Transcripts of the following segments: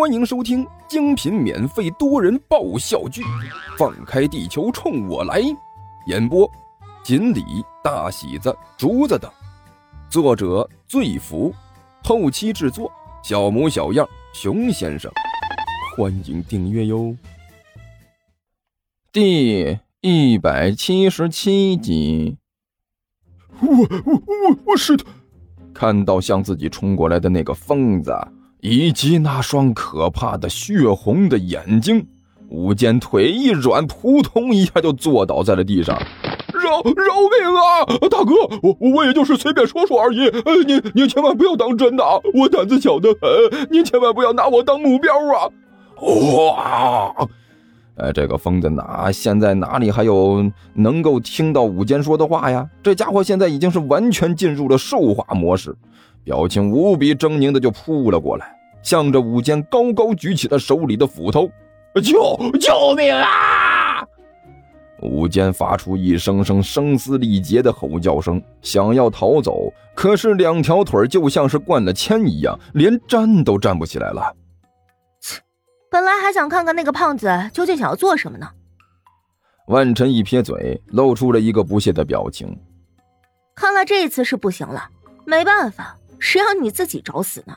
欢迎收听精品免费多人爆笑剧《放开地球冲我来》，演播：锦鲤、大喜子、竹子等，作者：醉福，后期制作：小模小样、熊先生。欢迎订阅哟。第一百七十七集，我我我我是他，看到向自己冲过来的那个疯子。以及那双可怕的血红的眼睛，吴坚腿一软，扑通一下就坐倒在了地上。饶饶命啊，大哥，我我也就是随便说说而已，呃，您您千万不要当真的，我胆子小的很，您千万不要拿我当目标啊！哇，哎，这个疯子哪现在哪里还有能够听到武坚说的话呀？这家伙现在已经是完全进入了兽化模式。表情无比狰狞的就扑了过来，向着武坚高高举起他手里的斧头，救救命啊！武坚发出一声声声嘶力竭的吼叫声，想要逃走，可是两条腿就像是灌了铅一样，连站都站不起来了。切，本来还想看看那个胖子究竟想要做什么呢。万晨一撇嘴，露出了一个不屑的表情。看来这次是不行了，没办法。谁让你自己找死呢？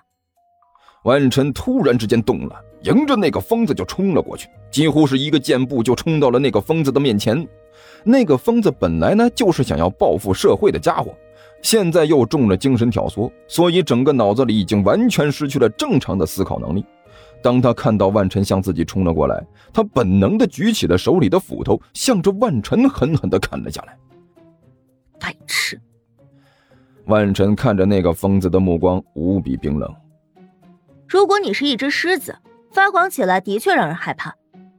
万晨突然之间动了，迎着那个疯子就冲了过去，几乎是一个箭步就冲到了那个疯子的面前。那个疯子本来呢就是想要报复社会的家伙，现在又中了精神挑唆，所以整个脑子里已经完全失去了正常的思考能力。当他看到万晨向自己冲了过来，他本能的举起了手里的斧头，向着万晨狠狠的砍了下来。白痴！万晨看着那个疯子的目光无比冰冷。如果你是一只狮子，发狂起来的确让人害怕；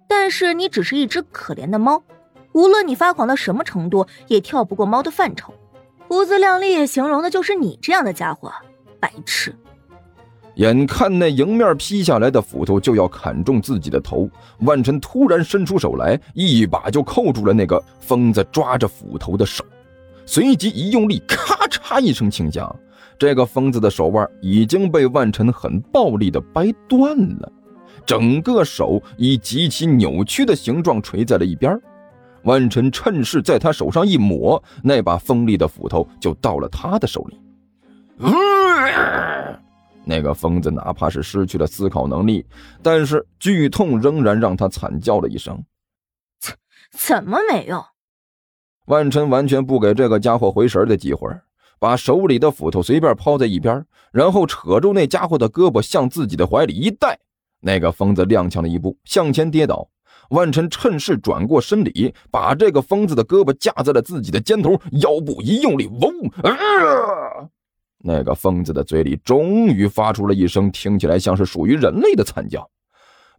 但是你只是一只可怜的猫，无论你发狂到什么程度，也跳不过猫的范畴。不自量力形容的就是你这样的家伙，白痴！眼看那迎面劈下来的斧头就要砍中自己的头，万晨突然伸出手来，一把就扣住了那个疯子抓着斧头的手。随即一用力，咔嚓一声轻响，这个疯子的手腕已经被万晨很暴力的掰断了，整个手以极其扭曲的形状垂在了一边。万晨趁势在他手上一抹，那把锋利的斧头就到了他的手里。那个疯子哪怕是失去了思考能力，但是剧痛仍然让他惨叫了一声。怎怎么没用？万晨完全不给这个家伙回神的机会，把手里的斧头随便抛在一边，然后扯住那家伙的胳膊向自己的怀里一带。那个疯子踉跄了一步，向前跌倒。万晨趁势转过身里，把这个疯子的胳膊架在了自己的肩头，腰部一用力，嗡！那个疯子的嘴里终于发出了一声听起来像是属于人类的惨叫，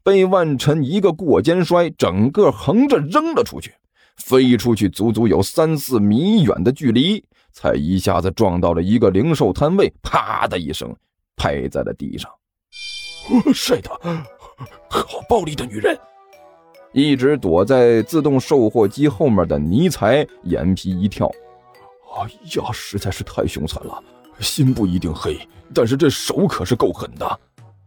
被万晨一个过肩摔，整个横着扔了出去。飞出去足足有三四米远的距离，才一下子撞到了一个零售摊位，啪的一声拍在了地上。是的，好暴力的女人！一直躲在自动售货机后面的尼才眼皮一跳，哎呀，实在是太凶残了！心不一定黑，但是这手可是够狠的。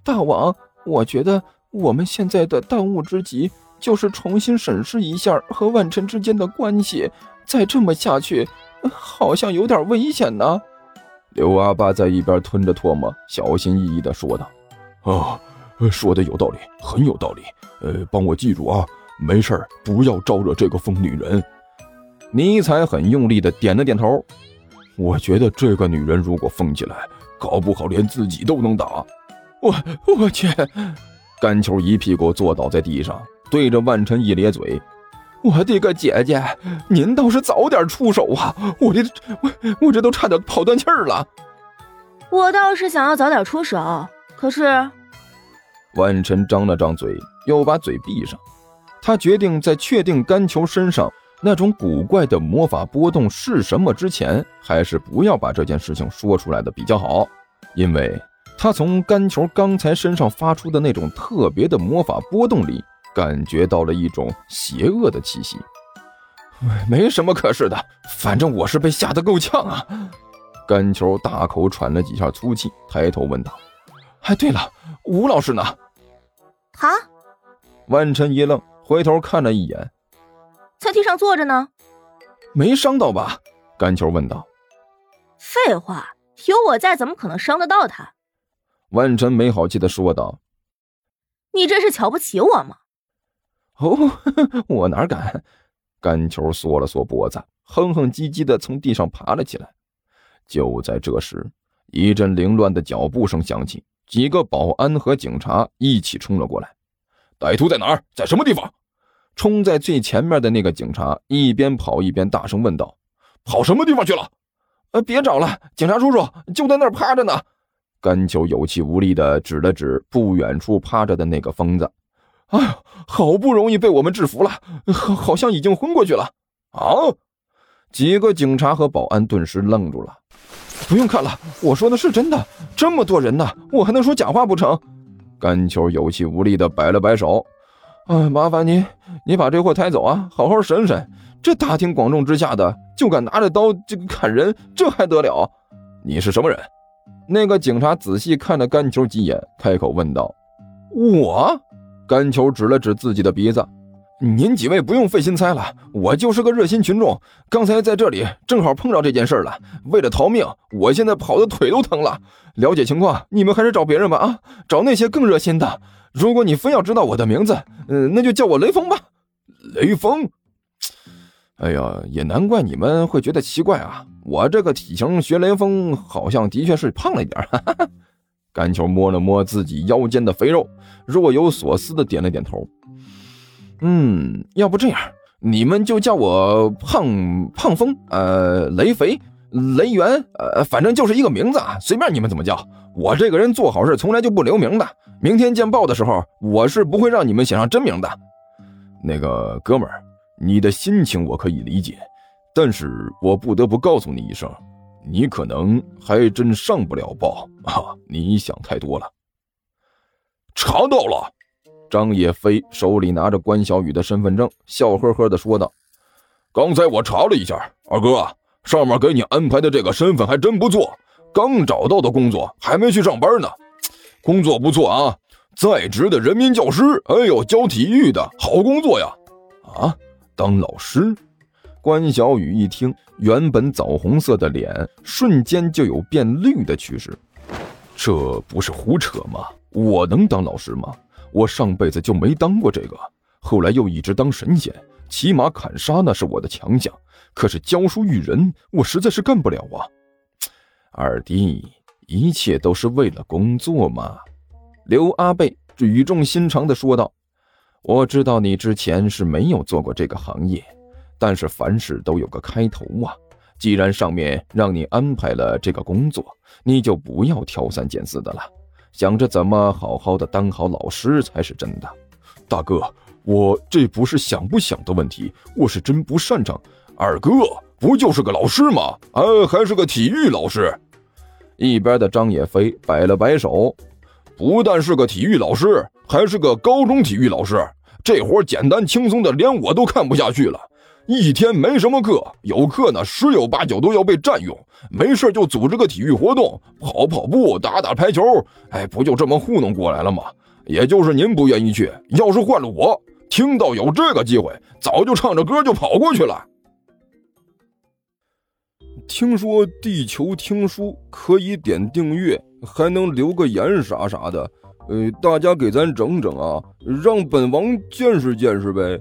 大王，我觉得我们现在的当务之急。就是重新审视一下和万晨之间的关系，再这么下去，好像有点危险呢。刘阿八在一边吞着唾沫，小心翼翼地说道：“啊，说的有道理，很有道理。呃，帮我记住啊，没事不要招惹这个疯女人。”尼采很用力地点了点头。我觉得这个女人如果疯起来，搞不好连自己都能打。我我去！干球一屁股坐倒在地上。对着万晨一咧嘴，我的个姐姐，您倒是早点出手啊！我这我我这都差点跑断气儿了。我倒是想要早点出手，可是……万晨张了张嘴，又把嘴闭上。他决定在确定甘球身上那种古怪的魔法波动是什么之前，还是不要把这件事情说出来的比较好，因为他从甘球刚才身上发出的那种特别的魔法波动里。感觉到了一种邪恶的气息，没什么可是的，反正我是被吓得够呛啊！甘球大口喘了几下粗气，抬头问道：“哎，对了，吴老师呢？”啊？万晨一愣，回头看了一眼，在地上坐着呢，没伤到吧？甘球问道。废话，有我在，怎么可能伤得到他？万晨没好气的说道。你这是瞧不起我吗？哦，我哪敢！甘球缩了缩脖子，哼哼唧唧的从地上爬了起来。就在这时，一阵凌乱的脚步声响起，几个保安和警察一起冲了过来。歹徒在哪儿？在什么地方？冲在最前面的那个警察一边跑一边大声问道：“跑什么地方去了？”“呃，别找了，警察叔叔就在那儿趴着呢。”甘球有气无力地指了指不远处趴着的那个疯子。“哎呀，好不容易被我们制服了，好，好像已经昏过去了。”啊！几个警察和保安顿时愣住了。不用看了，我说的是真的。这么多人呢，我还能说假话不成？甘球有气无力地摆了摆手。哎，麻烦你，你把这货抬走啊，好好审审。这大庭广众之下的，就敢拿着刀这个砍人，这还得了？你是什么人？那个警察仔细看了甘球几眼，开口问道：“我？”甘球指了指自己的鼻子。您几位不用费心猜了，我就是个热心群众。刚才在这里正好碰到这件事了，为了逃命，我现在跑的腿都疼了。了解情况，你们还是找别人吧啊，找那些更热心的。如果你非要知道我的名字，嗯，那就叫我雷锋吧。雷锋。哎呀，也难怪你们会觉得奇怪啊，我这个体型学雷锋，好像的确是胖了一点。哈哈。甘球摸了摸自己腰间的肥肉，若有所思的点了点头。嗯，要不这样，你们就叫我胖胖风，呃，雷肥，雷元，呃，反正就是一个名字啊，随便你们怎么叫。我这个人做好事从来就不留名的，明天见报的时候，我是不会让你们写上真名的。那个哥们儿，你的心情我可以理解，但是我不得不告诉你一声，你可能还真上不了报啊！你想太多了。查到了。张野飞手里拿着关小雨的身份证，笑呵呵地说道：“刚才我查了一下，二哥，上面给你安排的这个身份还真不错。刚找到的工作，还没去上班呢。工作不错啊，在职的人民教师。哎呦，教体育的好工作呀！啊，当老师？”关小雨一听，原本枣红色的脸瞬间就有变绿的趋势。这不是胡扯吗？我能当老师吗？我上辈子就没当过这个，后来又一直当神仙，骑马砍杀那是我的强项。可是教书育人，我实在是干不了啊！二弟，一切都是为了工作嘛。刘阿贝语重心长地说道：“我知道你之前是没有做过这个行业，但是凡事都有个开头啊。既然上面让你安排了这个工作，你就不要挑三拣四的了。”想着怎么好好的当好老师才是真的，大哥，我这不是想不想的问题，我是真不擅长。二哥不就是个老师吗？啊，还是个体育老师。一边的张野飞摆了摆手，不但是个体育老师，还是个高中体育老师。这活简单轻松的，连我都看不下去了。一天没什么课，有课呢十有八九都要被占用。没事就组织个体育活动，跑跑步，打打排球，哎，不就这么糊弄过来了吗？也就是您不愿意去，要是换了我，听到有这个机会，早就唱着歌就跑过去了。听说地球听书可以点订阅，还能留个言啥啥的，呃，大家给咱整整啊，让本王见识见识呗。